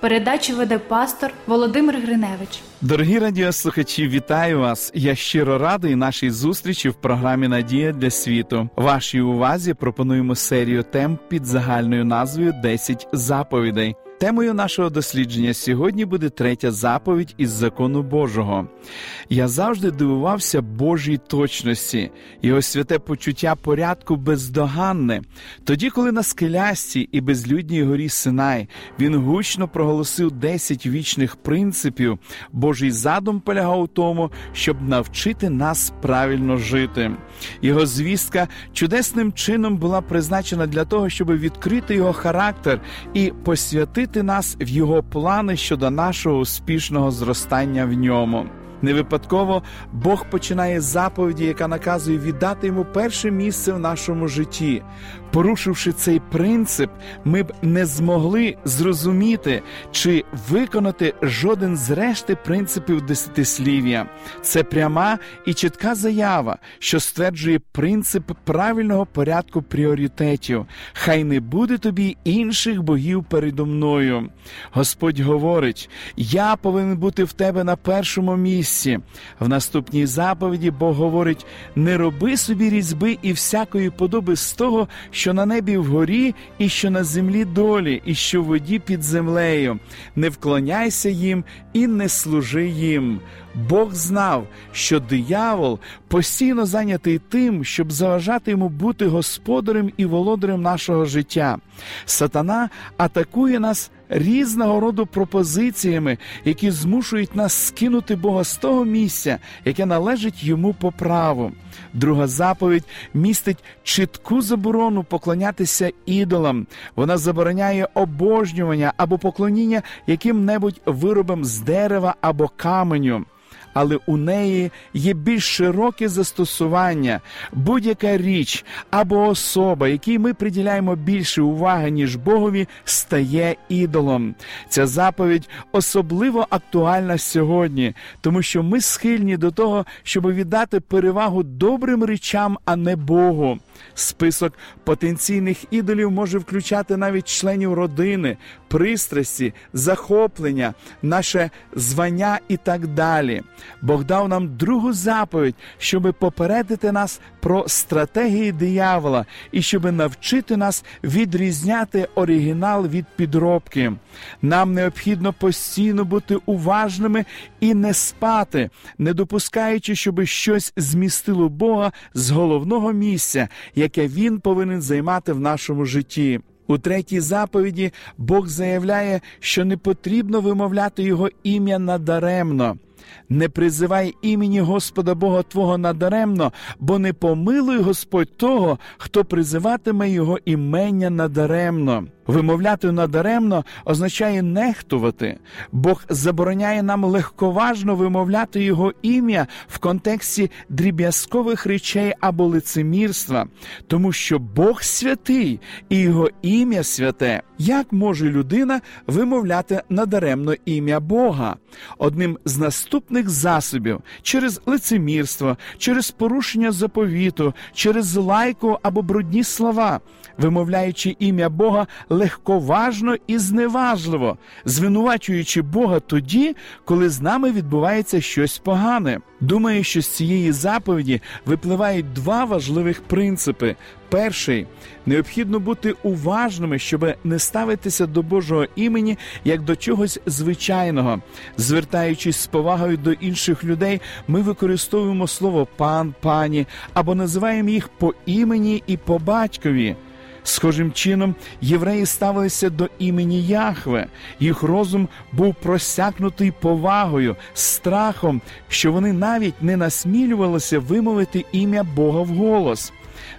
Передачу веде пастор Володимир Гриневич. Дорогі радіослухачі, вітаю вас! Я щиро радий нашій зустрічі в програмі Надія для світу. Вашій увазі пропонуємо серію тем під загальною назвою «10 заповідей. Темою нашого дослідження сьогодні буде третя заповідь із закону Божого. Я завжди дивувався Божій точності, його святе почуття порядку бездоганне. Тоді, коли на скелясті і безлюдній горі Синай він гучно проголосив 10 вічних принципів, Божий задум полягав у тому, щоб навчити нас правильно жити. Його звістка чудесним чином була призначена для того, щоб відкрити його характер і посвятити нас в його плани щодо нашого успішного зростання в ньому. Не випадково Бог починає заповіді, яка наказує віддати йому перше місце в нашому житті. Порушивши цей принцип, ми б не змогли зрозуміти чи виконати жоден з решти принципів десятислів'я. Це пряма і чітка заява, що стверджує принцип правильного порядку пріоритетів. Хай не буде тобі інших богів передо мною. Господь говорить: я повинен бути в тебе на першому місці. В наступній заповіді Бог говорить: не роби собі різьби і всякої подоби з того, що на небі вгорі, і що на землі долі, і що в воді під землею. Не вклоняйся їм і не служи їм. Бог знав, що диявол постійно зайнятий тим, щоб заважати йому бути господарем і володарем нашого життя. Сатана атакує нас різного роду пропозиціями, які змушують нас скинути Бога з того місця, яке належить йому по праву. Друга заповідь містить чітку заборону поклонятися ідолам. Вона забороняє обожнювання або поклоніння яким-небудь виробам з дерева або каменю але у неї є більш широке застосування. Будь-яка річ або особа, якій ми приділяємо більше уваги, ніж Богові, стає ідолом. Ця заповідь особливо актуальна сьогодні, тому що ми схильні до того, щоб віддати перевагу добрим речам, а не Богу. Список потенційних ідолів може включати навіть членів родини, пристрасті, захоплення, наше звання і так далі. Бог дав нам другу заповідь, щоб попередити нас про стратегії диявола і щоб навчити нас відрізняти оригінал від підробки. Нам необхідно постійно бути уважними і не спати, не допускаючи, щоб щось змістило Бога з головного місця, яке він повинен займати в нашому житті. У третій заповіді Бог заявляє, що не потрібно вимовляти його ім'я надаремно. Не призивай імені Господа Бога Твого надаремно, бо не помилуй Господь того, хто призиватиме Його імення надаремно. Вимовляти надаремно означає нехтувати. Бог забороняє нам легковажно вимовляти його ім'я в контексті дріб'язкових речей або лицемірства, тому що Бог святий і його ім'я святе. Як може людина вимовляти надаремно ім'я Бога? Одним з наступних засобів через лицемірство, через порушення заповіту, через лайку або брудні слова, вимовляючи ім'я Бога легковажно і зневажливо, звинувачуючи Бога тоді, коли з нами відбувається щось погане. Думаю, що з цієї заповіді випливають два важливих принципи. Перший необхідно бути уважними, щоб не ставитися до Божого імені як до чогось звичайного. Звертаючись з повагою до інших людей, ми використовуємо слово пан, пані або називаємо їх по імені і по батькові. Схожим чином, євреї ставилися до імені Яхве, їх розум був просякнутий повагою, страхом, що вони навіть не насмілювалися вимовити ім'я Бога вголос.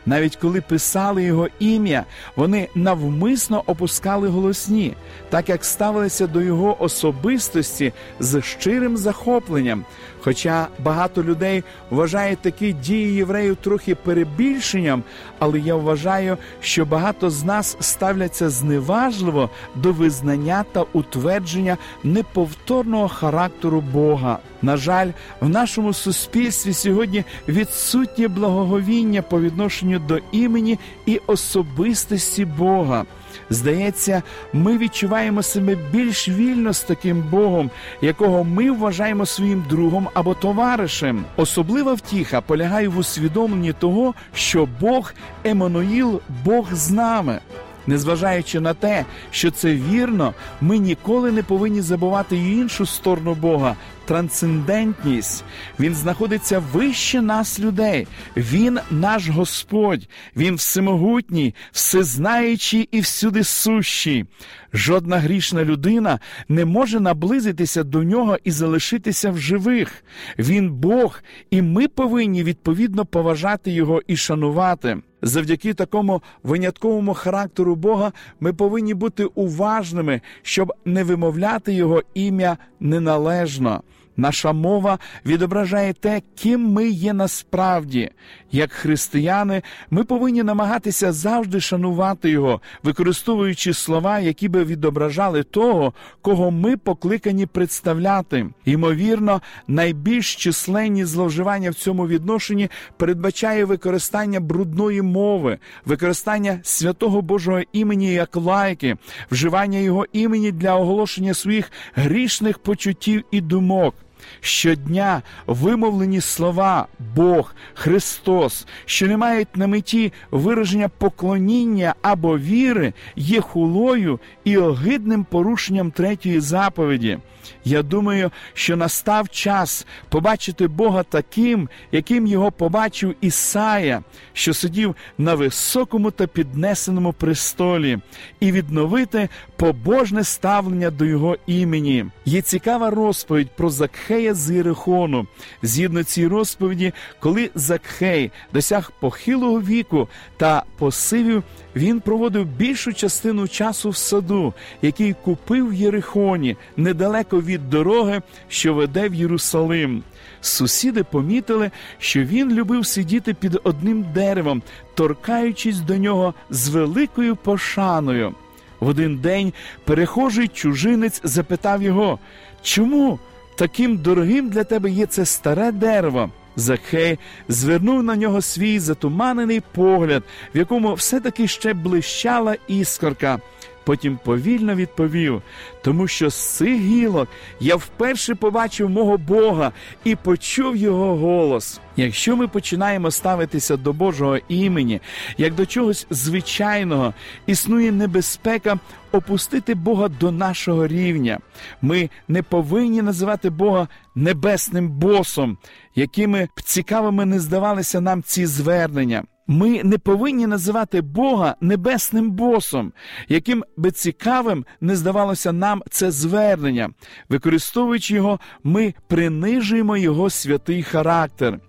Навіть коли писали його ім'я, вони навмисно опускали голосні, так як ставилися до його особистості з щирим захопленням. Хоча багато людей вважають такі дії євреїв трохи перебільшенням, але я вважаю, що багато з нас ставляться зневажливо до визнання та утвердження неповторного характеру Бога. На жаль, в нашому суспільстві сьогодні відсутнє благоговіння по відношенню до імені і особистості Бога. Здається, ми відчуваємо себе більш вільно з таким Богом, якого ми вважаємо своїм другом або товаришем. Особлива втіха полягає в усвідомленні того, що Бог Еммануїл, Бог з нами. Незважаючи на те, що це вірно, ми ніколи не повинні забувати іншу сторону Бога трансцендентність. Він знаходиться вище нас, людей. Він наш Господь, Він всемогутній, всезнаючий і всюди сущий. Жодна грішна людина не може наблизитися до нього і залишитися в живих. Він Бог, і ми повинні відповідно поважати його і шанувати. Завдяки такому винятковому характеру Бога ми повинні бути уважними, щоб не вимовляти його ім'я неналежно. Наша мова відображає те, ким ми є насправді. Як християни, ми повинні намагатися завжди шанувати його, використовуючи слова, які би відображали того, кого ми покликані представляти. Ймовірно, найбільш численні зловживання в цьому відношенні передбачає використання брудної мови, використання святого Божого імені як лайки, вживання його імені для оголошення своїх грішних почуттів і думок. Щодня вимовлені слова Бог, Христос, що не мають на меті вираження поклоніння або віри, є хулою і огидним порушенням третьої заповіді. Я думаю, що настав час побачити Бога таким, яким його побачив Ісая, що сидів на високому та піднесеному престолі, і відновити побожне ставлення до його імені. Є цікава розповідь про Закхея з Єрихону. Згідно цій розповіді, коли Закхей досяг похилого віку та посивів, він проводив більшу частину часу в саду, який купив в Єрихоні, недалеко від дороги, що веде в Єрусалим. Сусіди помітили, що він любив сидіти під одним деревом, торкаючись до нього з великою пошаною. В один день перехожий чужинець запитав його, чому таким дорогим для тебе є це старе дерево? Захей звернув на нього свій затуманений погляд, в якому все-таки ще блищала іскорка. Потім повільно відповів, тому що з цих гілок я вперше побачив мого Бога і почув його голос. Якщо ми починаємо ставитися до Божого імені, як до чогось звичайного, існує небезпека опустити Бога до нашого рівня. Ми не повинні називати Бога небесним босом, якими б цікавими не здавалися нам ці звернення. Ми не повинні називати Бога небесним босом, яким би цікавим не здавалося нам це звернення. Використовуючи його, ми принижуємо його святий характер.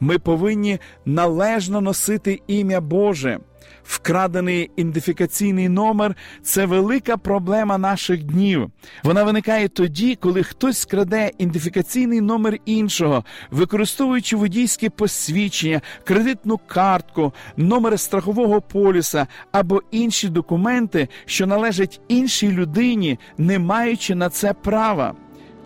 Ми повинні належно носити ім'я Боже. Вкрадений ідентифікаційний номер це велика проблема наших днів. Вона виникає тоді, коли хтось скраде ідентифікаційний номер іншого, використовуючи водійське посвідчення, кредитну картку, номер страхового поліса або інші документи, що належать іншій людині, не маючи на це права.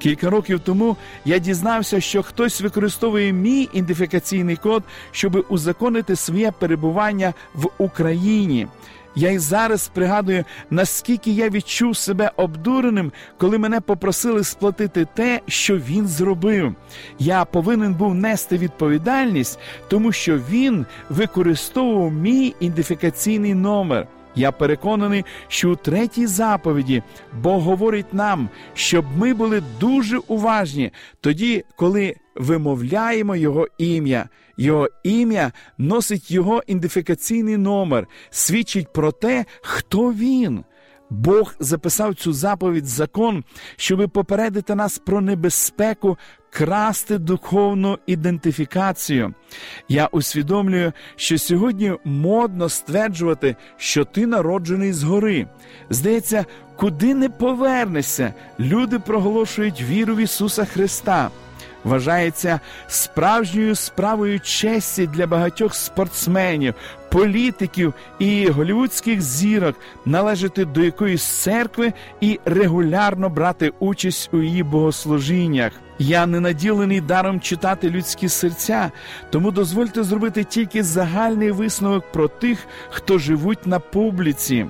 Кілька років тому я дізнався, що хтось використовує мій ідентифікаційний код, щоб узаконити своє перебування в Україні. Я й зараз пригадую, наскільки я відчув себе обдуреним, коли мене попросили сплатити те, що він зробив. Я повинен був нести відповідальність, тому що він використовував мій ідентифікаційний номер. Я переконаний, що у третій заповіді Бог говорить нам, щоб ми були дуже уважні тоді, коли вимовляємо Його ім'я. Його ім'я носить його ідентифікаційний номер, свідчить про те, хто він. Бог записав цю заповідь закон, щоб попередити нас про небезпеку красти духовну ідентифікацію. Я усвідомлюю, що сьогодні модно стверджувати, що ти народжений згори. Здається, куди не повернешся, люди проголошують віру в Ісуса Христа. Вважається справжньою справою честі для багатьох спортсменів, політиків і голівудських зірок належати до якоїсь церкви і регулярно брати участь у її богослужіннях. Я не наділений даром читати людські серця, тому дозвольте зробити тільки загальний висновок про тих, хто живуть на публіці.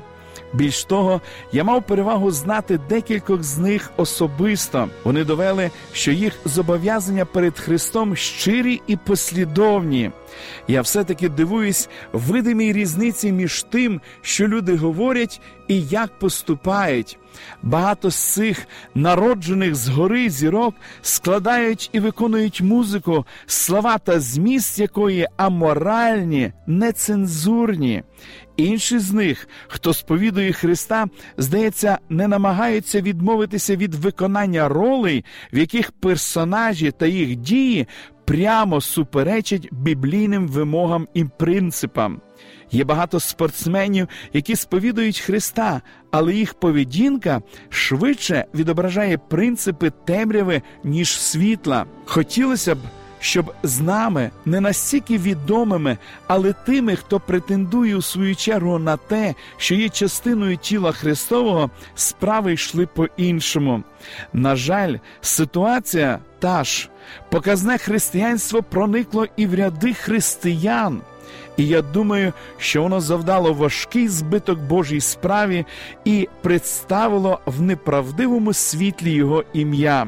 Більш того, я мав перевагу знати декількох з них особисто. Вони довели, що їх зобов'язання перед Христом щирі і послідовні. Я все-таки дивуюсь видимій різниці між тим, що люди говорять і як поступають. Багато з цих народжених згори зірок складають і виконують музику, слова та зміст якої аморальні, нецензурні. Інші з них, хто сповідує Христа, здається, не намагаються відмовитися від виконання ролей, в яких персонажі та їх дії прямо суперечать біблійним вимогам і принципам. Є багато спортсменів, які сповідують Христа, але їх поведінка швидше відображає принципи темряви, ніж світла. Хотілося б щоб з нами не настільки відомими, але тими, хто претендує у свою чергу на те, що є частиною тіла Христового, справи йшли по-іншому. На жаль, ситуація та ж показне християнство проникло і в ряди християн. І я думаю, що воно завдало важкий збиток Божій справі і представило в неправдивому світлі його ім'я.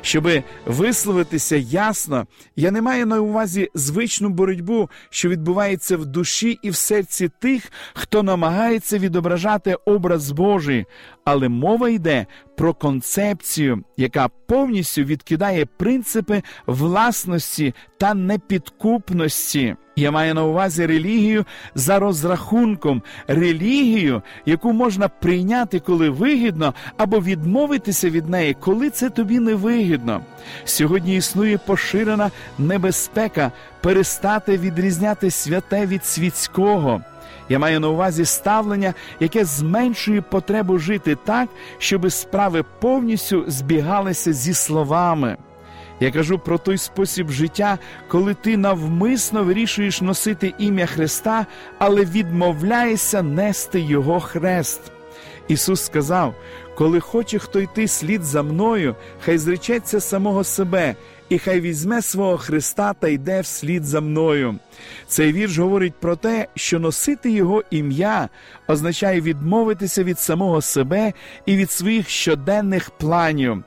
Щоби висловитися ясно, я не маю на увазі звичну боротьбу, що відбувається в душі і в серці тих, хто намагається відображати образ Божий, але мова йде про концепцію, яка повністю відкидає принципи власності та непідкупності. Я маю на увазі релігію за розрахунком, релігію, яку можна прийняти, коли вигідно, або відмовитися від неї, коли це тобі не вигідно. Сьогодні існує поширена небезпека перестати відрізняти святе від світського. Я маю на увазі ставлення, яке зменшує потребу жити так, щоб справи повністю збігалися зі словами. Я кажу про той спосіб життя, коли ти навмисно вирішуєш носити ім'я Христа, але відмовляєшся нести Його хрест. Ісус сказав: коли хоче хто йти слід за мною, хай зречеться самого себе, і хай візьме свого Христа та йде вслід за мною. Цей вірш говорить про те, що носити Його ім'я означає відмовитися від самого себе і від своїх щоденних планів.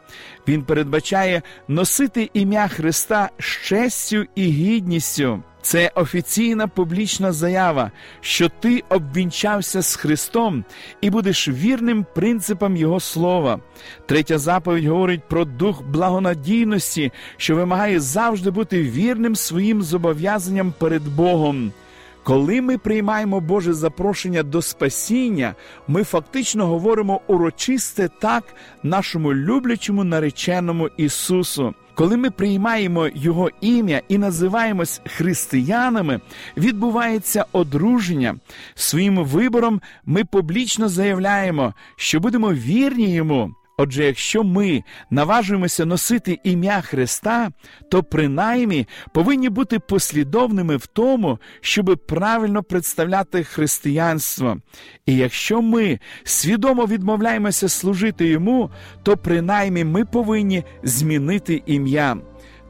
Він передбачає носити ім'я Христа з честю і гідністю. Це офіційна публічна заява, що ти обвінчався з Христом і будеш вірним принципам Його слова. Третя заповідь говорить про дух благонадійності, що вимагає завжди бути вірним своїм зобов'язанням перед Богом. Коли ми приймаємо Боже запрошення до спасіння, ми фактично говоримо урочисте так нашому люблячому нареченому Ісусу. Коли ми приймаємо Його ім'я і називаємось християнами, відбувається одруження. Своїм вибором ми публічно заявляємо, що будемо вірні йому. Отже, якщо ми наважуємося носити ім'я Христа, то принаймні повинні бути послідовними в тому, щоб правильно представляти християнство. І якщо ми свідомо відмовляємося служити йому, то принаймні ми повинні змінити ім'я.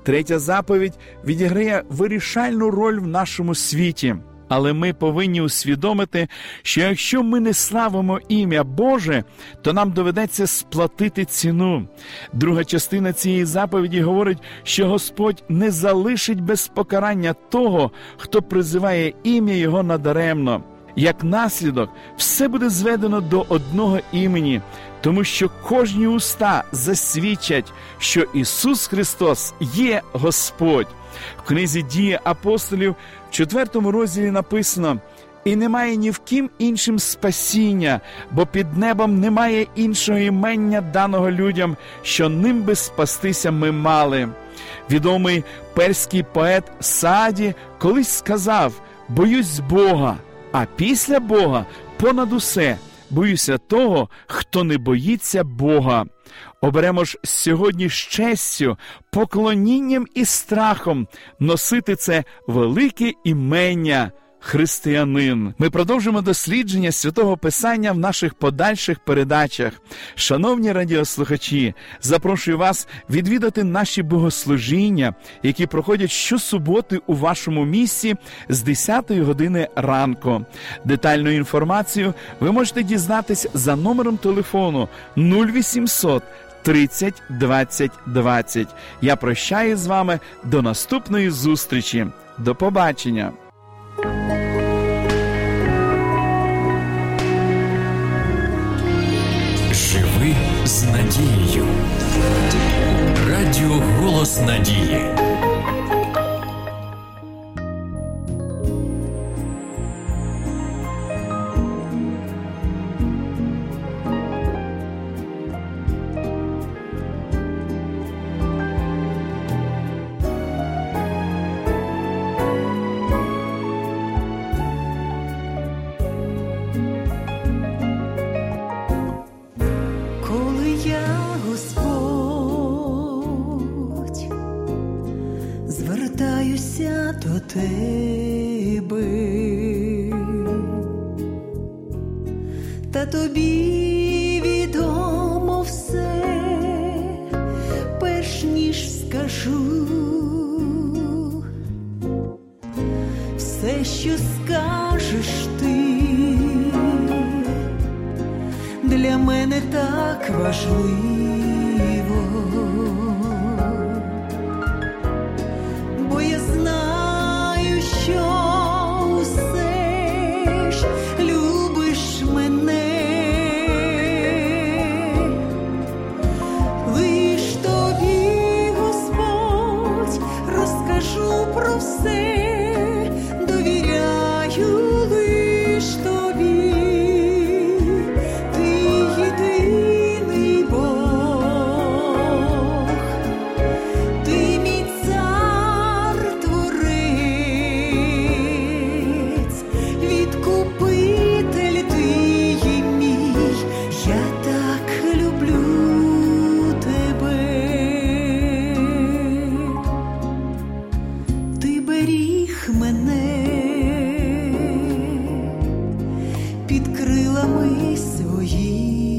Третя заповідь відіграє вирішальну роль в нашому світі. Але ми повинні усвідомити, що якщо ми не славимо ім'я Боже, то нам доведеться сплатити ціну. Друга частина цієї заповіді говорить, що Господь не залишить без покарання того, хто призиває ім'я Його надаремно. Як наслідок, все буде зведено до одного імені, тому що кожні уста засвідчать, що Ісус Христос є Господь. В книзі дії апостолів в четвертому розділі написано: і немає ні в ким іншим спасіння, бо під небом немає іншого імення даного людям, що ним би спастися ми мали. Відомий перський поет Саді колись сказав: боюсь Бога, а після Бога понад усе боюся того, хто не боїться Бога. Оберемо ж сьогодні з поклонінням і страхом носити це велике імення християнин. Ми продовжимо дослідження святого Писання в наших подальших передачах. Шановні радіослухачі, запрошую вас відвідати наші богослужіння, які проходять щосуботи у вашому місці з 10 години ранку. Детальну інформацію ви можете дізнатись за номером телефону 0800 30 20 20. Я прощаю з вами до наступної зустрічі. До побачення. Bye. Звертаюся до тебе, та тобі відомо все, перш ніж скажу, все, що скажеш ти для мене так важливо, беріг мене. Під крилами своїми